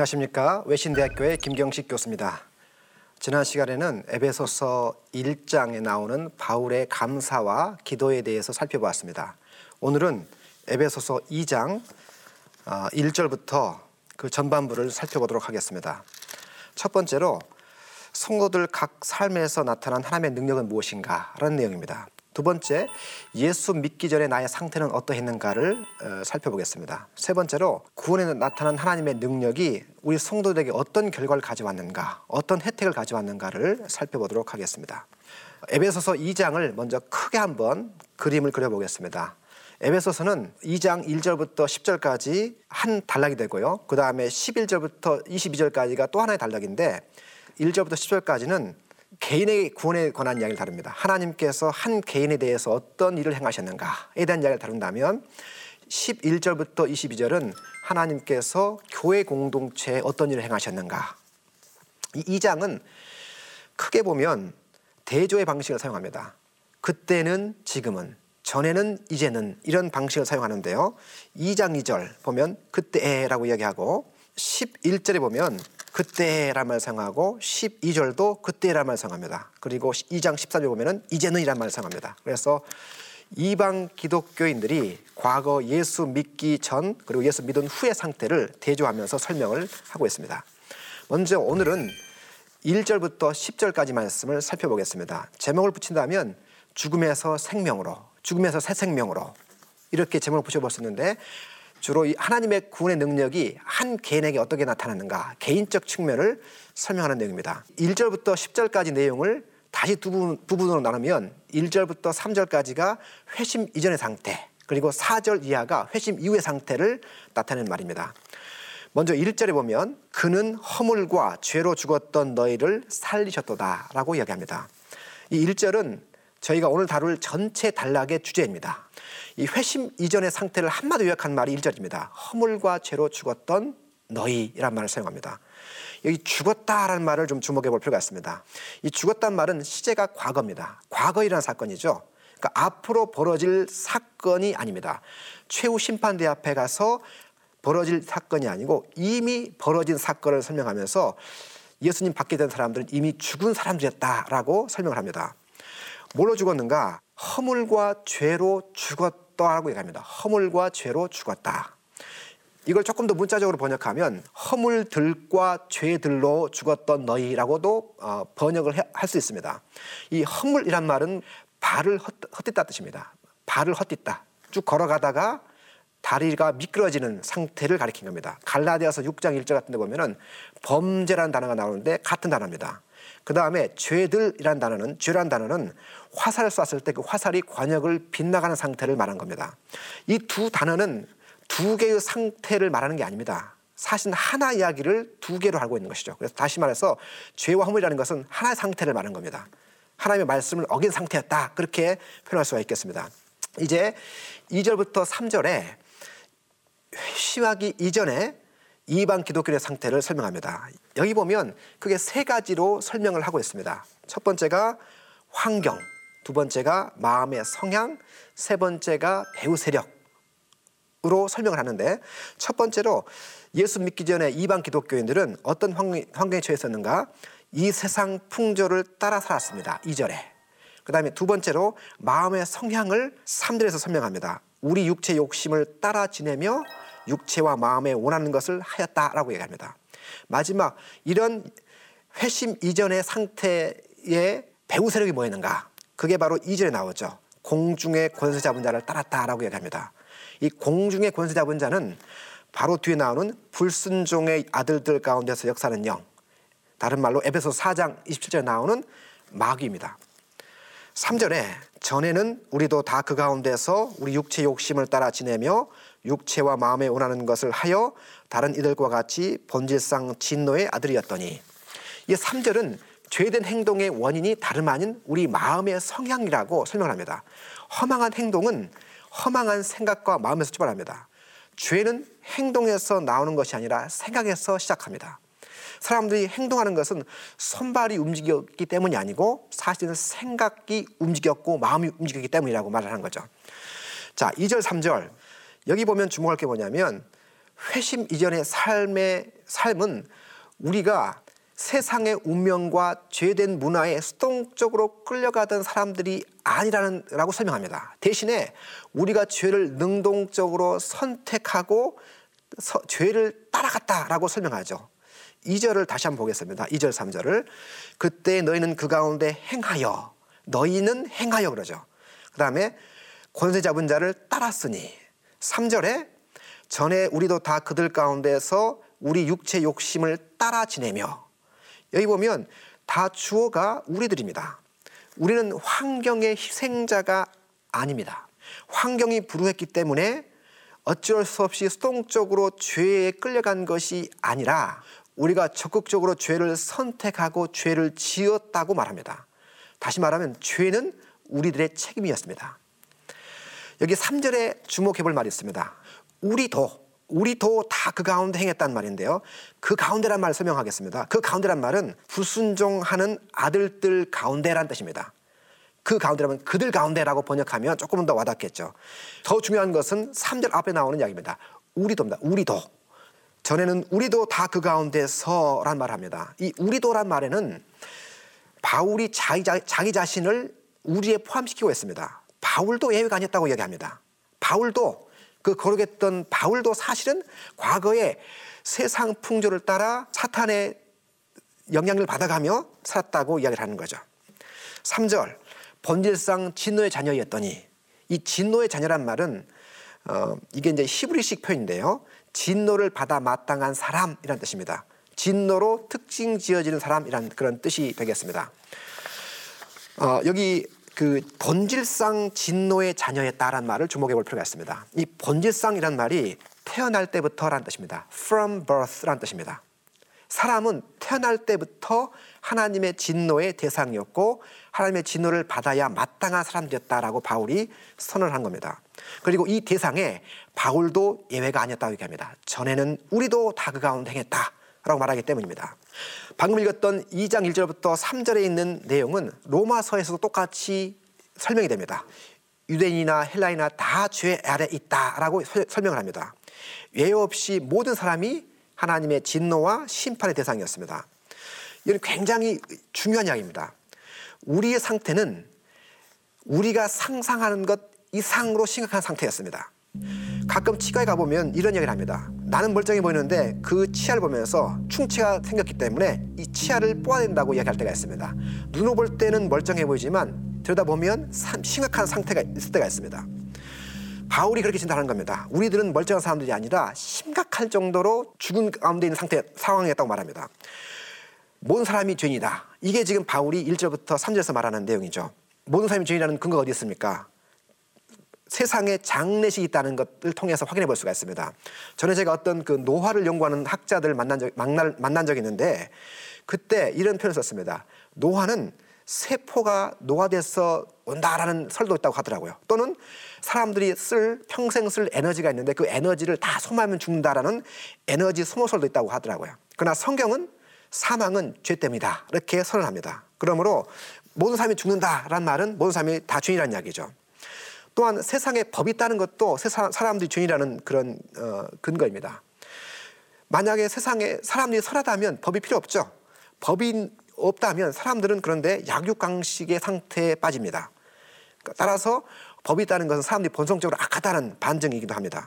안녕하십니까 외신대학교의 김경식 교수입니다. 지난 시간에는 에베소서 1장에 나오는 바울의 감사와 기도에 대해서 살펴보았습니다. 오늘은 에베소서 2장 1절부터 아, 그 전반부를 살펴보도록 하겠습니다. 첫 번째로 성도들 각 삶에서 나타난 하나님의 능력은 무엇인가? 라는 내용입니다. 두 번째, 예수 믿기 전에 나의 상태는 어떠했는가를 어, 살펴보겠습니다. 세 번째로, 구원에 나타난 하나님의 능력이 우리 성도들에게 어떤 결과를 가져왔는가, 어떤 혜택을 가져왔는가를 살펴보도록 하겠습니다. 에베소서 2장을 먼저 크게 한번 그림을 그려보겠습니다. 에베소서는 2장 1절부터 10절까지 한 단락이 되고요. 그 다음에 11절부터 22절까지가 또 하나의 단락인데 1절부터 10절까지는 개인의 구원에 관한 이야기를 다룹니다. 하나님께서 한 개인에 대해서 어떤 일을 행하셨는가에 대한 이야기를 다룬다면 11절부터 22절은 하나님께서 교회 공동체에 어떤 일을 행하셨는가. 이 2장은 크게 보면 대조의 방식을 사용합니다. 그때는 지금은 전에는 이제는 이런 방식을 사용하는데요. 2장 2절 보면 그때라고 이야기하고 11절에 보면 그때란 말 사용하고 12절도 그때란 말 사용합니다. 그리고 2장 14절 보면은 이제는 이란 말 사용합니다. 그래서 이방 기독교인들이 과거 예수 믿기 전 그리고 예수 믿은 후의 상태를 대조하면서 설명을 하고 있습니다. 먼저 오늘은 1절부터 10절까지 말씀을 살펴보겠습니다. 제목을 붙인다면 죽음에서 생명으로, 죽음에서 새 생명으로 이렇게 제목을 붙여볼 수 있는데 주로 이 하나님의 구원의 능력이 한 개인에게 어떻게 나타나는가 개인적 측면을 설명하는 내용입니다. 1절부터 10절까지 내용을 다시 두 부분, 으로 나누면 1절부터 3절까지가 회심 이전의 상태 그리고 4절 이하가 회심 이후의 상태를 나타내는 말입니다. 먼저 1절에 보면 그는 허물과 죄로 죽었던 너희를 살리셨도다 라고 이야기합니다. 이 1절은 저희가 오늘 다룰 전체 단락의 주제입니다. 이 회심 이전의 상태를 한마디 요약한 말이 1절입니다. 허물과 죄로 죽었던 너희란 말을 사용합니다. 여기 죽었다라는 말을 좀 주목해 볼 필요가 있습니다. 이 죽었다는 말은 시제가 과거입니다. 과거이라는 사건이죠. 그러니까 앞으로 벌어질 사건이 아닙니다. 최후 심판대 앞에 가서 벌어질 사건이 아니고 이미 벌어진 사건을 설명하면서 예수님 받게 된 사람들은 이미 죽은 사람들이었다라고 설명을 합니다. 뭘로 죽었는가? 허물과 죄로 죽었다 라고 얘기합니다. 허물과 죄로 죽었다. 이걸 조금 더 문자적으로 번역하면 허물들과 죄들로 죽었던 너희라고도 어, 번역을 할 수 있습니다. 이 허물이란 말은 발을 헛뒷다 뜻입니다. 발을 헛뒷다. 쭉 걸어가다가 다리가 미끄러지는 상태를 가리킨 겁니다. 갈라디아서 6장 1절 같은 데 보면은 범죄라는 단어가 나오는데 같은 단어입니다. 그 다음에 죄들이란 단어는 죄란 단어는 화살을 쐈을 때 그 화살이 관역을 빗나가는 상태를 말한 겁니다. 이 두 단어는 두 개의 상태를 말하는 게 아닙니다. 사실 하나 이야기를 두 개로 알고 있는 것이죠. 그래서 다시 말해서 죄와 허물이라는 것은 하나의 상태를 말하는 겁니다. 하나님의 말씀을 어긴 상태였다. 그렇게 표현할 수가 있겠습니다. 이제 2절부터 3절에 회심하기 이전에 이방 기독교의 상태를 설명합니다. 여기 보면 크게 세 가지로 설명을 하고 있습니다. 첫 번째가 환경, 두 번째가 마음의 성향, 세 번째가 배우 세력으로 설명을 하는데 첫 번째로 예수 믿기 전에 이방 기독교인들은 어떤 환경에 처해 있었는가? 이 세상 풍조를 따라 살았습니다. 2절에. 그 다음에 두 번째로 마음의 성향을 3절에서 설명합니다. 우리 육체 욕심을 따라 지내며 육체와 마음에 원하는 것을 하였다라고 얘기합니다. 마지막 이런 회심 이전의 상태에 배후 세력이 뭐였는가? 그게 바로 이절에 나오죠. 공중의 권세 잡은 자를 따랐다라고 얘기합니다. 이 공중의 권세 잡은 자는 바로 뒤에 나오는 불순종의 아들들 가운데서 역사는 영. 다른 말로 에베소 4장 27절에 나오는 마귀입니다. 3절에 전에는 우리도 다 그 가운데서 우리 육체 욕심을 따라 지내며 육체와 마음에 원하는 것을 하여 다른 이들과 같이 본질상 진노의 아들이었더니 이 3절은 죄된 행동의 원인이 다름 아닌 우리 마음의 성향이라고 설명합니다. 허망한 행동은 허망한 생각과 마음에서 출발합니다. 죄는 행동에서 나오는 것이 아니라 생각에서 시작합니다. 사람들이 행동하는 것은 손발이 움직였기 때문이 아니고 사실은 생각이 움직였고 마음이 움직였기 때문이라고 말을 하는 거죠. 자, 2절, 3절. 여기 보면 주목할 게 뭐냐면 회심 이전의 삶의 삶은 우리가 세상의 운명과 죄된 문화에 수동적으로 끌려가던 사람들이 아니라는 라고 설명합니다. 대신에 우리가 죄를 능동적으로 선택하고 서, 죄를 따라갔다라고 설명하죠. 2절을 다시 한번 보겠습니다. 2절 3절을 그때 너희는 그 가운데 행하여 너희는 행하여 그러죠. 그다음에 권세 잡은 자를 따랐으니 3절에 전에 우리도 다 그들 가운데서 우리 육체 욕심을 따라 지내며 여기 보면 다 주어가 우리들입니다. 우리는 환경의 희생자가 아닙니다. 환경이 불우했기 때문에 어쩔 수 없이 수동적으로 죄에 끌려간 것이 아니라 우리가 적극적으로 죄를 선택하고 죄를 지었다고 말합니다. 다시 말하면 죄는 우리들의 책임이었습니다. 여기 3절에 주목해 볼 말이 있습니다. 우리도 우리도 다 그 가운데 행했단 말인데요. 그 가운데란 말을 설명하겠습니다. 그 가운데란 말은 불순종하는 아들들 가운데란 뜻입니다. 그 가운데라면 그들 가운데라고 번역하면 조금은 더 와닿겠죠. 더 중요한 것은 3절 앞에 나오는 이야기입니다. 우리도입니다. 우리도. 전에는 우리도 다 그 가운데서란 말을 합니다. 이 우리도란 말에는 바울이 자기, 자기 자신을 우리에 포함시키고 있습니다. 바울도 예외가 아니었다고 이야기합니다. 바울도 그 거룩했던 바울도 사실은 과거에 세상 풍조를 따라 사탄의 영향을 받아가며 살았다고 이야기를 하는 거죠. 3절 본질상 진노의 자녀였더니 이 진노의 자녀란 말은 어, 이게 이제 히브리식 표현인데요. 진노를 받아 마땅한 사람이란 뜻입니다. 진노로 특징 지어지는 사람이란 그런 뜻이 되겠습니다. 어, 여기 그 본질상 진노의 자녀였다라는 말을 주목해 볼 필요가 있습니다. 이 본질상이란 말이 태어날 때부터라는 뜻입니다. From birth라는 뜻입니다. 사람은 태어날 때부터 하나님의 진노의 대상이었고 하나님의 진노를 받아야 마땅한 사람이었다라고 바울이 선언한 겁니다. 그리고 이 대상에 바울도 예외가 아니었다고 얘기합니다. 전에는 우리도 다 그 가운데 행했다 라고 말하기 때문입니다. 방금 읽었던 2장 1절부터 3절에 있는 내용은 로마서에서도 똑같이 설명이 됩니다. 유대인이나 헬라이나 다 죄 아래 있다라고 설명을 합니다. 예외 없이 모든 사람이 하나님의 진노와 심판의 대상이었습니다. 이건 굉장히 중요한 이야기입니다. 우리의 상태는 우리가 상상하는 것 이상으로 심각한 상태였습니다. 가끔 치과에 가보면 이런 얘기를 합니다. 나는 멀쩡해 보이는데 그 치아를 보면서 충치가 생겼기 때문에 이 치아를 뽑아낸다고 이야기할 때가 있습니다. 눈으로 볼 때는 멀쩡해 보이지만 들여다보면 심각한 상태가 있을 때가 있습니다. 바울이 그렇게 진단하는 겁니다. 우리들은 멀쩡한 사람들이 아니라 심각할 정도로 죽은 가운데 있는 상태, 상황이었다고 말합니다. 모든 사람이 죄인이다. 이게 지금 바울이 1절부터 3절에서 말하는 내용이죠. 모든 사람이 죄인이라는 근거가 어디 있습니까? 세상에 장례식이 있다는 것을 통해서 확인해 볼 수가 있습니다. 전에 제가 어떤 그 노화를 연구하는 학자들 만난 적, 만날, 만난 적이 있는데 그때 이런 표현을 썼습니다. 노화는 세포가 노화돼서 온다라는 설도 있다고 하더라고요. 또는 사람들이 쓸 평생 쓸 에너지가 있는데 그 에너지를 다 소모하면 죽는다라는 에너지 소모설도 있다고 하더라고요. 그러나 성경은 사망은 죄 때문이다 이렇게 선언합니다. 그러므로 모든 사람이 죽는다라는 말은 모든 사람이 다 죄인이라는 이야기죠. 또한 세상에 법이 있다는 것도 세상 사람들이 죄인이라는 그런 어, 근거입니다. 만약에 세상에 사람들이 선하다면 법이 필요 없죠. 법이 없다면 사람들은 그런데 약육강식의 상태에 빠집니다. 따라서 법이 있다는 것은 사람들이 본성적으로 악하다는 반증이기도 합니다.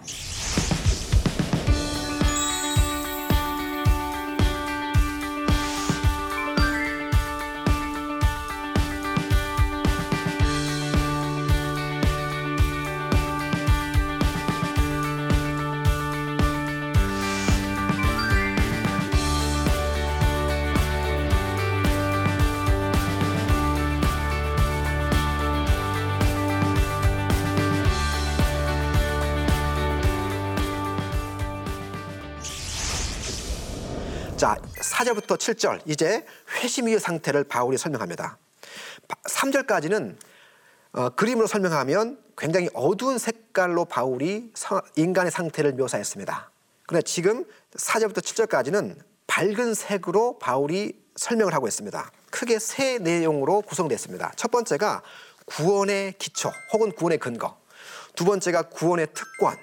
4절부터 7절 이제 회심 이의 상태를 바울이 설명합니다. 3절까지는 어, 그림으로 설명하면 굉장히 어두운 색깔로 바울이 인간의 상태를 묘사했습니다. 그런데 지금 4절부터 7절까지는 밝은 색으로 바울이 설명을 하고 있습니다. 크게 세 내용으로 구성됐습니다. 첫 번째가 구원의 기초 혹은 구원의 근거. 두 번째가 구원의 특권.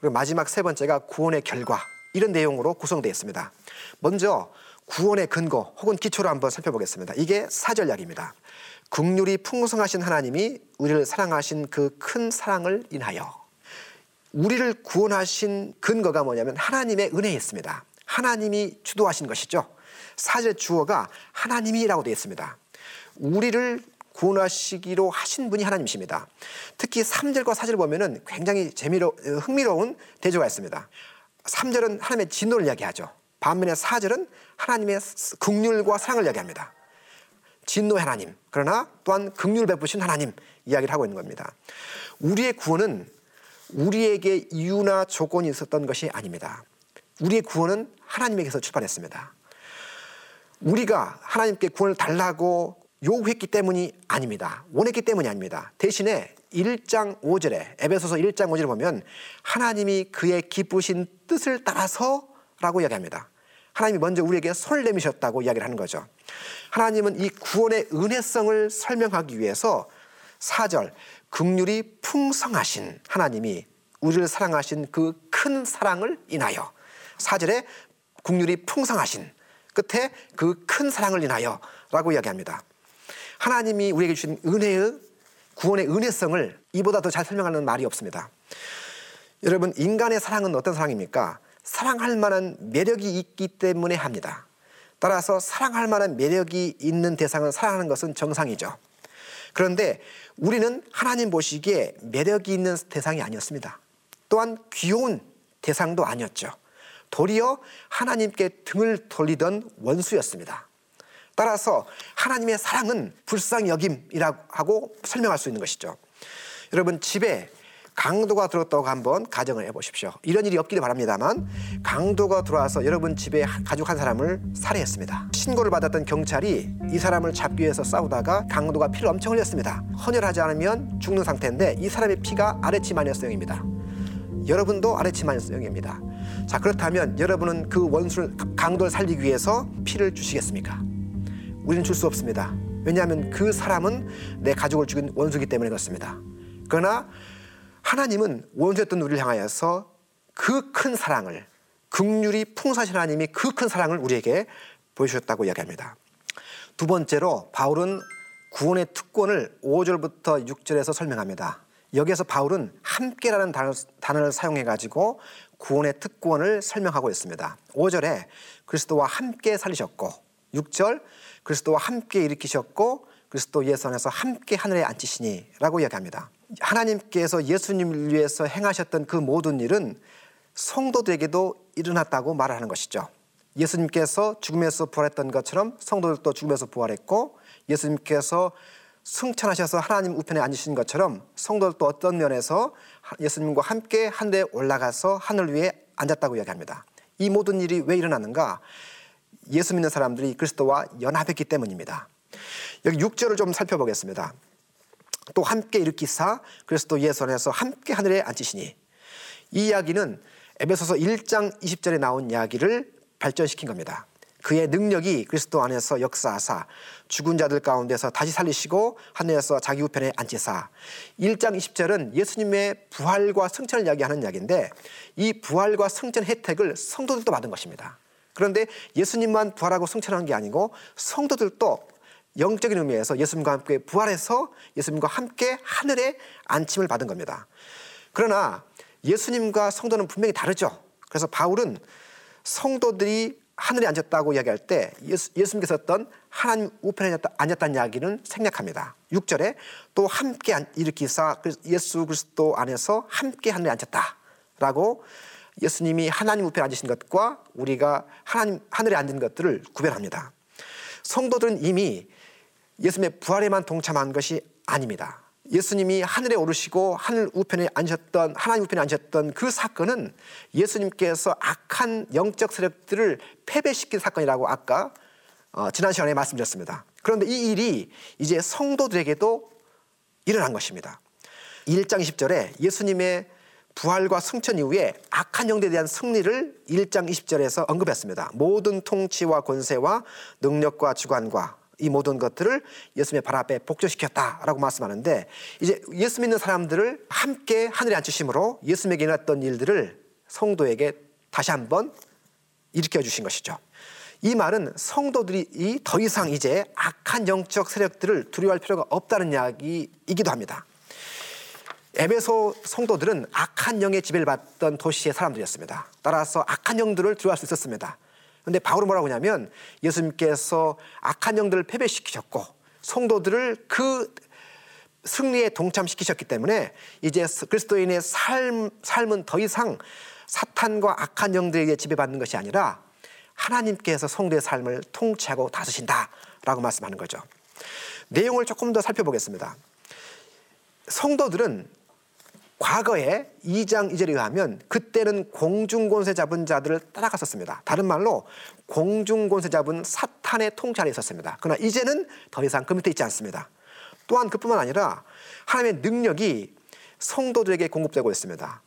그리고 마지막 세 번째가 구원의 결과. 이런 내용으로 구성되어 있습니다. 먼저 구원의 근거 혹은 기초를 한번 살펴보겠습니다. 이게 사절약입니다. 국률이 풍성하신 하나님이 우리를 사랑하신 그 큰 사랑을 인하여 우리를 구원하신 근거가 뭐냐면 하나님의 은혜였습니다. 하나님이 주도하신 것이죠. 사절 주어가 하나님이라고 되어 있습니다. 우리를 구원하시기로 하신 분이 하나님이십니다. 특히 3절과 4절 보면은 굉장히 재미로 흥미로운 대조가 있습니다. 3절은 하나님의 진노를 이야기하죠. 반면에 4절은 하나님의 극률과 사랑을 이야기합니다. 진노의 하나님, 그러나 또한 극률 베푸신 하나님 이야기를 하고 있는 겁니다. 우리의 구원은 우리에게 이유나 조건이 있었던 것이 아닙니다. 우리의 구원은 하나님에게서 출발했습니다. 우리가 하나님께 구원을 달라고 요구했기 때문이 아닙니다. 원했기 때문이 아닙니다. 대신에 1장 5절에 에베소서 1장 5절에 보면 하나님이 그의 기쁘신 뜻을 따라서 라고 이야기합니다. 하나님이 먼저 우리에게 손을 내미셨다고 이야기를 하는 거죠. 하나님은 이 구원의 은혜성을 설명하기 위해서 4절 극률이 풍성하신 하나님이 우리를 사랑하신 그 큰 사랑을 인하여 4절에 국률이 풍성하신 끝에 그 큰 사랑을 인하여 라고 이야기합니다. 하나님이 우리에게 주신 은혜의 구원의 은혜성을 이보다 더 잘 설명하는 말이 없습니다. 여러분 인간의 사랑은 어떤 사랑입니까? 사랑할 만한 매력이 있기 때문에 합니다. 따라서 사랑할 만한 매력이 있는 대상을 사랑하는 것은 정상이죠. 그런데 우리는 하나님 보시기에 매력이 있는 대상이 아니었습니다. 또한 귀여운 대상도 아니었죠. 도리어 하나님께 등을 돌리던 원수였습니다. 따라서 하나님의 사랑은 불쌍히 여김이라고 하고 설명할 수 있는 것이죠. 여러분 집에 강도가 들어왔다고 한번 가정을 해보십시오. 이런 일이 없기를 바랍니다만 강도가 들어와서 여러분 집에 가족 한 사람을 살해했습니다. 신고를 받았던 경찰이 이 사람을 잡기 위해서 싸우다가 강도가 피를 엄청 흘렸습니다. 헌혈하지 않으면 죽는 상태인데 이 사람의 피가 아래치마니어스형입니다. 여러분도 아래치마니어스형입니다. 자 그렇다면 여러분은 그 원수를 강도를 살리기 위해서 피를 주시겠습니까? 우리는 줄 수 없습니다. 왜냐하면 그 사람은 내 가족을 죽인 원수기 때문에 그렇습니다. 그러나 하나님은 원수였던 우리를 향하여서 그 큰 사랑을 극률이 풍사신 하나님이 그 큰 사랑을 우리에게 보여주셨다고 이야기합니다. 두 번째로 바울은 구원의 특권을 5절부터 6절에서 설명합니다. 여기에서 바울은 함께라는 단어, 단어를 사용해 가지고 구원의 특권을 설명하고 있습니다. 5절에 그리스도와 함께 살리셨고 6절 그리스도와 함께 일으키셨고 그리스도 예수 안에서 함께 하늘에 앉히시니라고 이야기합니다. 하나님께서 예수님을 위해서 행하셨던 그 모든 일은 성도들에게도 일어났다고 말하는 것이죠. 예수님께서 죽음에서 부활했던 것처럼 성도들도 죽음에서 부활했고 예수님께서 승천하셔서 하나님 우편에 앉으신 것처럼 성도들도 어떤 면에서 예수님과 함께 하늘에 올라가서 하늘 위에 앉았다고 이야기합니다. 이 모든 일이 왜 일어났는가? 예수 믿는 사람들이 그리스도와 연합했기 때문입니다. 여기 6절을 좀 살펴보겠습니다. 또 함께 일으키사 그리스도 예수 안에서 함께 하늘에 앉히시니 이 이야기는 에베소서 1장 20절에 나온 이야기를 발전시킨 겁니다. 그의 능력이 그리스도 안에서 역사하사 죽은 자들 가운데서 다시 살리시고 하늘에서 자기 우편에 앉히사 1장 20절은 예수님의 부활과 승천을 이야기하는 이야기인데 이 부활과 승천 혜택을 성도들도 받은 것입니다. 그런데 예수님만 부활하고 승천한 게 아니고 성도들도 영적인 의미에서 예수님과 함께 부활해서 예수님과 함께 하늘에 안침을 받은 겁니다. 그러나 예수님과 성도는 분명히 다르죠. 그래서 바울은 성도들이 하늘에 앉았다고 이야기할 때 예수, 예수님께서 어떤 하나님 우편에 앉았다 는 이야기는 생략합니다. 6절에 또 함께 일으키사 예수 그리스도 안에서 함께 하늘에 앉았다라고 예수님이 하나님 우편에 앉으신 것과 우리가 하나님 하늘에 앉은 것들을 구별합니다. 성도들은 이미 예수님의 부활에만 동참한 것이 아닙니다. 예수님이 하늘에 오르시고 하늘 우편에 앉으셨던 하나님 우편에 앉으셨던 그 사건은 예수님께서 악한 영적 세력들을 패배시킨 사건이라고 아까 어, 지난 시간에 말씀드렸습니다. 그런데 이 일이 이제 성도들에게도 일어난 것입니다. 1장 20절에 예수님의 부활과 승천 이후에 악한 영들에 대한 승리를 1장 20절에서 언급했습니다. 모든 통치와 권세와 능력과 주관과 이 모든 것들을 예수님의 발 앞에 복조시켰다라고 말씀하는데 이제 예수 믿는 사람들을 함께 하늘에 앉히심으로 예수님에게 일어났던 일들을 성도에게 다시 한번 일으켜 주신 것이죠. 이 말은 성도들이 더 이상 이제 악한 영적 세력들을 두려워할 필요가 없다는 이야기이기도 합니다. 에베소 성도들은 악한 영의 지배를 받던 도시의 사람들이었습니다. 따라서 악한 영들을 두려워할 수 있었습니다. 그런데 바울은 뭐라고 하냐면 예수님께서 악한 영들을 패배시키셨고 성도들을 그 승리에 동참시키셨기 때문에 이제 그리스도인의 삶, 삶은 더 이상 사탄과 악한 영들에게 지배받는 것이 아니라 하나님께서 성도의 삶을 통치하고 다스신다라고 말씀하는 거죠. 내용을 조금 더 살펴보겠습니다. 성도들은 과거에 2장 2절에 의하면 그때는 공중권세 잡은 자들을 따라갔었습니다. 다른 말로 공중권세 잡은 사탄의 통치 아래 있었습니다. 그러나 이제는 더 이상 그 밑에 있지 않습니다. 또한 그뿐만 아니라 하나님의 능력이 성도들에게 공급되고 있습니다.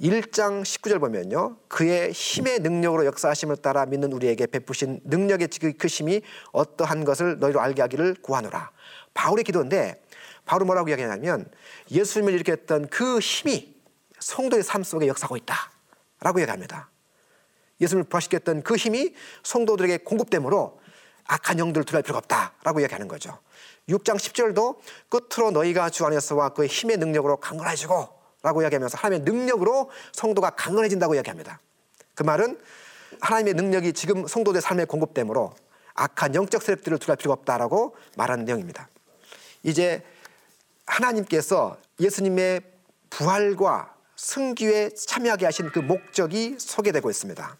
1장 19절 보면요. 그의 힘의 능력으로 역사하심을 따라 믿는 우리에게 베푸신 능력의 지극히 크심이 어떠한 것을 너희로 알게 하기를 구하노라. 바울의 기도인데 바울은 뭐라고 이야기하냐면 예수님을 일으켰던 그 힘이 성도의 삶 속에 역사하고 있다. 라고 이야기합니다. 예수님을 부활시켰던 그 힘이 성도들에게 공급되므로 악한 영들을 두려울 필요가 없다라고 이야기하는 거죠. 6장 10절도 끝으로 너희가 주 안에서와 그의 힘의 능력으로 강건해지고 라고 이야기하면서 하나님의 능력으로 성도가 강건해진다고 이야기합니다. 그 말은 하나님의 능력이 지금 성도들 삶에 공급되므로 악한 영적 세력들을 두려울 필요가 없다라고 말하는 내용입니다. 이제 하나님께서 예수님의 부활과 승기에 참여하게 하신 그 목적이 소개되고 있습니다.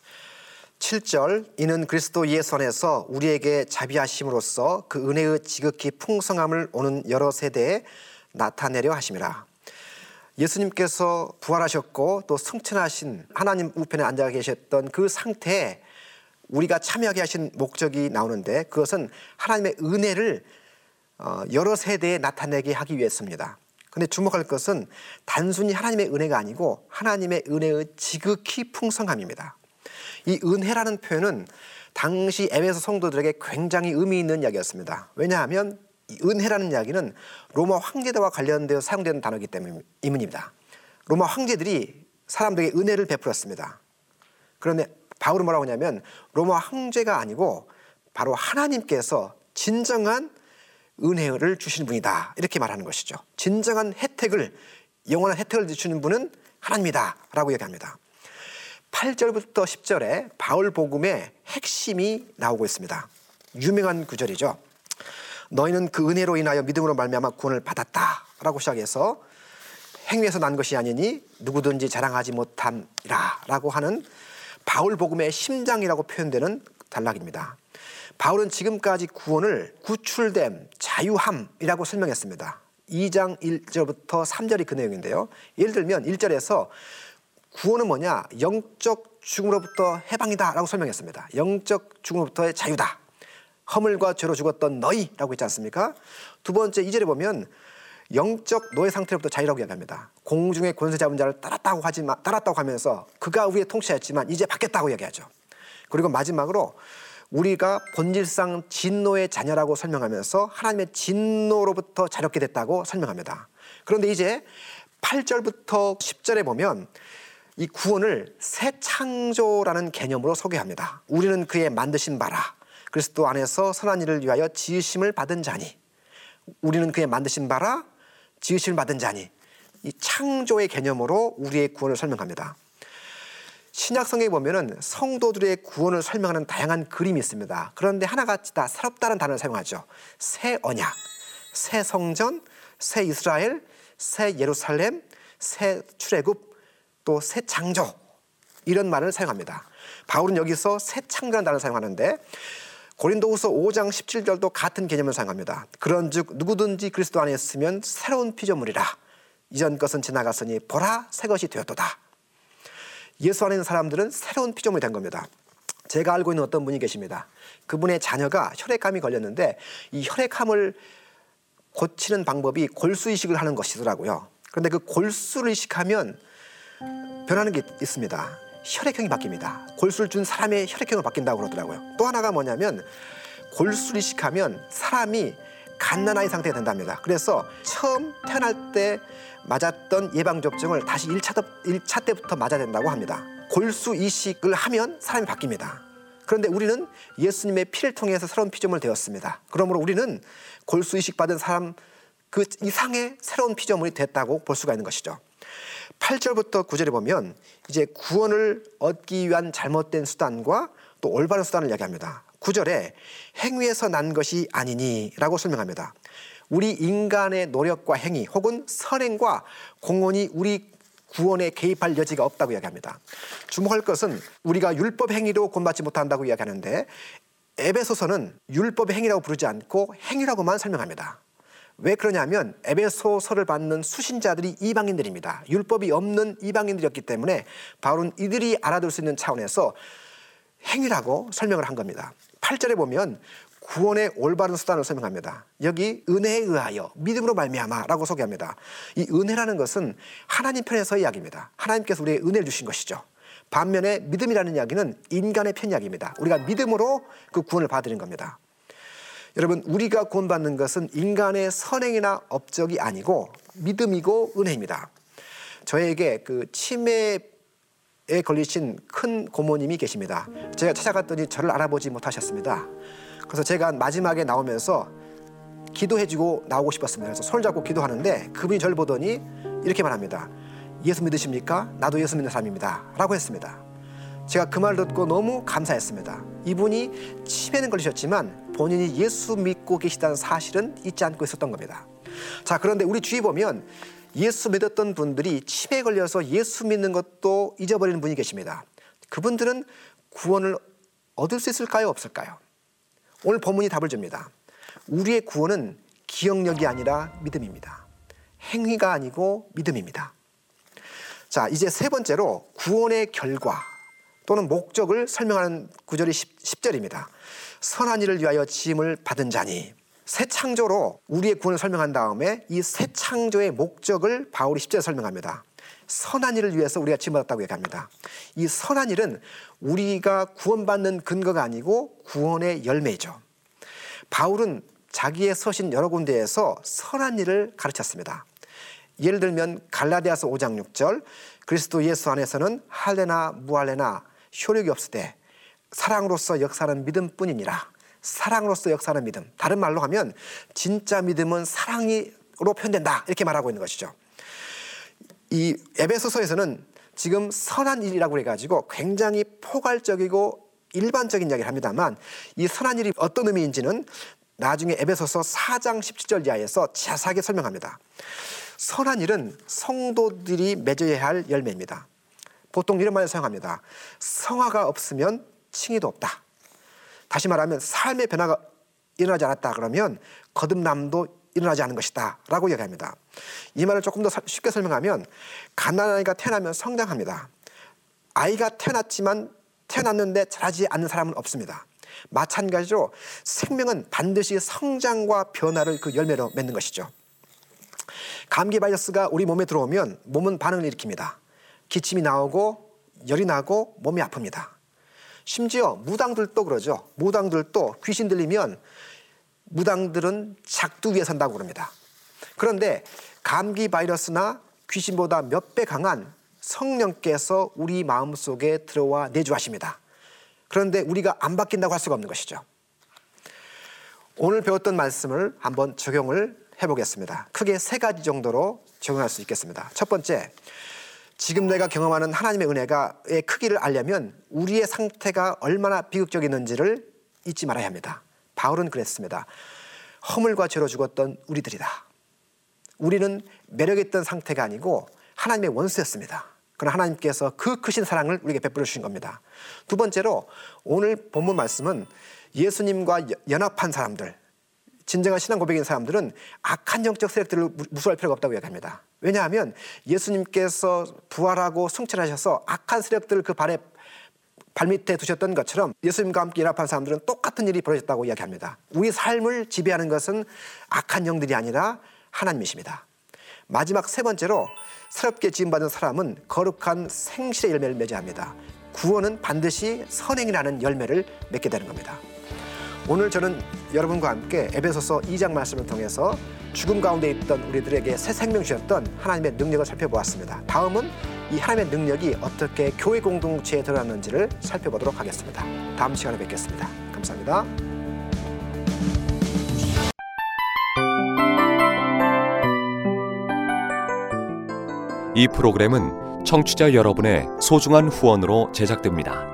7절 이는 그리스도 예수 안에서 우리에게 자비하심으로써 그 은혜의 지극히 풍성함을 오는 여러 세대에 나타내려 하심이라. 예수님께서 부활하셨고 또 승천하신 하나님 우편에 앉아 계셨던 그 상태에 우리가 참여하게 하신 목적이 나오는데 그것은 하나님의 은혜를 어, 여러 세대에 나타내게 하기 위해서입니다. 근데 주목할 것은 단순히 하나님의 은혜가 아니고 하나님의 은혜의 지극히 풍성함입니다. 이 은혜라는 표현은 당시 에베소 성도들에게 굉장히 의미 있는 이야기였습니다. 왜냐하면 은혜라는 이야기는 로마 황제들과 관련되어 사용되는 단어이기 때문입니다. 로마 황제들이 사람들에게 은혜를 베풀었습니다. 그런데 바울은 뭐라고 하냐면 로마 황제가 아니고 바로 하나님께서 진정한 은혜를 주시는 분이다. 이렇게 말하는 것이죠. 진정한 혜택을, 영원한 혜택을 주시는 분은 하나님이다. 라고 얘기합니다. 8절부터 10절에 바울 복음의 핵심이 나오고 있습니다. 유명한 구절이죠. 너희는 그 은혜로 인하여 믿음으로 말미암아 구원을 받았다 라고 시작해서 행위에서 난 것이 아니니 누구든지 자랑하지 못함이라 라고 하는 바울 복음의 심장이라고 표현되는 단락입니다. 바울은 지금까지 구원을 구출됨, 자유함이라고 설명했습니다. 2장 1절부터 3절이 그 내용인데요. 예를 들면 1절에서 구원은 뭐냐? 영적 죽음으로부터 해방이다라고 설명했습니다. 영적 죽음으로부터의 자유다. 허물과 죄로 죽었던 너희라고 있지 않습니까? 두 번째 2절에 보면 영적 노예 상태로부터 자유라고 이야기합니다. 공중의 권세 잡은 자를 따랐다고 하지 따랐다고 하면서 그가 우리의 통치했지만 이제 받겠다고 얘기하죠. 그리고 마지막으로 우리가 본질상 진노의 자녀라고 설명하면서 하나님의 진노로부터 자렵게 됐다고 설명합니다. 그런데 이제 8절부터 10절에 보면 이 구원을 새 창조라는 개념으로 소개합니다. 우리는 그의 만드신 바라 그리스도 안에서 선한 일을 위하여 지으심을 받은 자니 우리는 그의 만드신 바라 지으심을 받은 자니 이 창조의 개념으로 우리의 구원을 설명합니다. 신약성에 보면은 성도들의 구원을 설명하는 다양한 그림이 있습니다. 그런데 하나같이 다 새롭다는 단어를 사용하죠. 새 언약, 새 성전, 새 이스라엘, 새 예루살렘, 새 출애굽, 또 새 창조 이런 말을 사용합니다. 바울은 여기서 새 창조라는 단어를 사용하는데 고린도후서 5장 17절도 같은 개념을 사용합니다. 그런즉 누구든지 그리스도 안에 있으면 새로운 피조물이라 이전 것은 지나갔으니 보라 새 것이 되었도다. 예수 안에 있는 사람들은 새로운 피조물이 된 겁니다. 제가 알고 있는 어떤 분이 계십니다. 그분의 자녀가 혈액암이 걸렸는데 이 혈액암을 고치는 방법이 골수 이식을 하는 것이더라고요. 그런데 그 골수를 이식하면 변하는 게 있습니다. 혈액형이 바뀝니다. 골수를 준 사람의 혈액형을 바뀐다고 그러더라고요. 또 하나가 뭐냐면 골수를 이식하면 사람이 갓난아이 상태가 된답니다. 그래서 처음 태어날 때 맞았던 예방접종을 다시 1차, 1차 때부터 맞아야 된다고 합니다. 골수 이식을 하면 사람이 바뀝니다. 그런데 우리는 예수님의 피를 통해서 새로운 피조물 되었습니다. 그러므로 우리는 골수 이식 받은 사람 그 이상의 새로운 피조물이 됐다고 볼 수가 있는 것이죠. 8절부터 9절에 보면 이제 구원을 얻기 위한 잘못된 수단과 또 올바른 수단을 이야기합니다. 9절에 행위에서 난 것이 아니니라고 설명합니다. 우리 인간의 노력과 행위 혹은 선행과 공헌이 우리 구원에 개입할 여지가 없다고 이야기합니다. 주목할 것은 우리가 율법 행위로 구원받지 못한다고 이야기하는데 에베소서는 율법의 행위라고 부르지 않고 행위라고만 설명합니다. 왜 그러냐면 에베소서를 받는 수신자들이 이방인들입니다. 율법이 없는 이방인들이었기 때문에 바울은 이들이 알아들 수 있는 차원에서 행위라고 설명을 한 겁니다. 8절에 보면 구원의 올바른 수단을 설명합니다. 여기 은혜에 의하여 믿음으로 말미암아라고 소개합니다. 이 은혜라는 것은 하나님 편에서 이야기입니다. 하나님께서 우리의 은혜를 주신 것이죠. 반면에 믿음이라는 이야기는 인간의 편 이야기입니다. 우리가 믿음으로 그 구원을 받으는 겁니다. 여러분 우리가 구원받는 것은 인간의 선행이나 업적이 아니고 믿음이고 은혜입니다. 저에게 그 치매 에 걸리신 큰 고모님이 계십니다. 제가 찾아갔더니 저를 알아보지 못하셨습니다. 그래서 제가 마지막에 나오면서 기도해주고 나오고 싶었습니다. 그래서 손을 잡고 기도하는데 그분이 저를 보더니 이렇게 말합니다. 예수 믿으십니까? 나도 예수 믿는 사람입니다. 라고 했습니다. 제가 그말 듣고 너무 감사했습니다. 이분이 치매는 걸리셨지만 본인이 예수 믿고 계시다는 사실은 잊지 않고 있었던 겁니다. 자, 그런데 우리 주위 보면 예수 믿었던 분들이 치매에 걸려서 예수 믿는 것도 잊어버리는 분이 계십니다. 그분들은 구원을 얻을 수 있을까요? 없을까요? 오늘 본문이 답을 줍니다. 우리의 구원은 기억력이 아니라 믿음입니다. 행위가 아니고 믿음입니다. 자, 이제 세 번째로 구원의 결과 또는 목적을 설명하는 구절이 10, 절입니다 선한 일을 위하여 지음을 받은 자니 새 창조로 우리의 구원을 설명한 다음에 이 새 창조의 목적을 바울이 10절에 설명합니다. 선한 일을 위해서 우리가 지음받았다고 얘기합니다. 이 선한 일은 우리가 구원받는 근거가 아니고 구원의 열매죠. 바울은 자기의 서신 여러 군데에서 선한 일을 가르쳤습니다. 예를 들면 갈라디아서 5장 6절 그리스도 예수 안에서는 할례나 무할례나 효력이 없으되 사랑으로서 역사는 믿음뿐이니라. 사랑으로서 역사는 믿음. 다른 말로 하면 진짜 믿음은 사랑으로 표현된다. 이렇게 말하고 있는 것이죠. 이 에베소서에서는 지금 선한 일이라고 해가지고 굉장히 포괄적이고 일반적인 이야기를 합니다만 이 선한 일이 어떤 의미인지는 나중에 에베소서 4장 17절 이하에서 자세하게 설명합니다. 선한 일은 성도들이 맺어야 할 열매입니다. 보통 이런 말을 사용합니다. 성화가 없으면 칭의도 없다. 다시 말하면 삶의 변화가 일어나지 않았다 그러면 거듭남도 일어나지 않은 것이다 라고 이야기합니다. 이 말을 조금 더 쉽게 설명하면 가난한 아이가 태어나면 성장합니다. 아이가 태어났지만 태어났는데 자라지 않는 사람은 없습니다. 마찬가지로 생명은 반드시 성장과 변화를 그 열매로 맺는 것이죠. 감기 바이러스가 우리 몸에 들어오면 몸은 반응을 일으킵니다. 기침이 나오고 열이 나고 몸이 아픕니다. 심지어 무당들도 그러죠. 무당들도 귀신 들리면 무당들은 작두 위에 산다고 그럽니다. 그런데 감기 바이러스나 귀신보다 몇 배 강한 성령께서 우리 마음속에 들어와 내주하십니다. 그런데 우리가 안 바뀐다고 할 수가 없는 것이죠. 오늘 배웠던 말씀을 한번 적용을 해보겠습니다. 크게 세 가지 정도로 적용할 수 있겠습니다. 첫 번째, 지금 내가 경험하는 하나님의 은혜가의 크기를 알려면 우리의 상태가 얼마나 비극적이었는지를 잊지 말아야 합니다. 바울은 그랬습니다. 허물과 죄로 죽었던 우리들이다. 우리는 매력있던 상태가 아니고 하나님의 원수였습니다. 그러나 하나님께서 그 크신 사랑을 우리에게 베풀어 주신 겁니다. 두 번째로 오늘 본문 말씀은 예수님과 연합한 사람들, 진정한 신앙 고백인 사람들은 악한 영적 세력들을 무수할 필요가 없다고 이야기합니다. 왜냐하면 예수님께서 부활하고 승천하셔서 악한 세력들을 그 발에 발밑에 두셨던 것처럼 예수님과 함께 연합한 사람들은 똑같은 일이 벌어졌다고 이야기합니다. 우리 삶을 지배하는 것은 악한 영들이 아니라 하나님이십니다. 마지막 세 번째로 새롭게 지음받은 사람은 거룩한 생실의 열매를 맺어야 합니다. 구원은 반드시 선행이라는 열매를 맺게 되는 겁니다. 오늘 저는 여러분과 함께 에베소서 2장 말씀을 통해서 죽음 가운데 있던 우리들에게 새 생명 주셨던 하나님의 능력을 살펴보았습니다. 다음은 이 하나님의 능력이 어떻게 교회 공동체에 드러났는지를 살펴보도록 하겠습니다. 다음 시간에 뵙겠습니다. 감사합니다. 이 프로그램은 청취자 여러분의 소중한 후원으로 제작됩니다.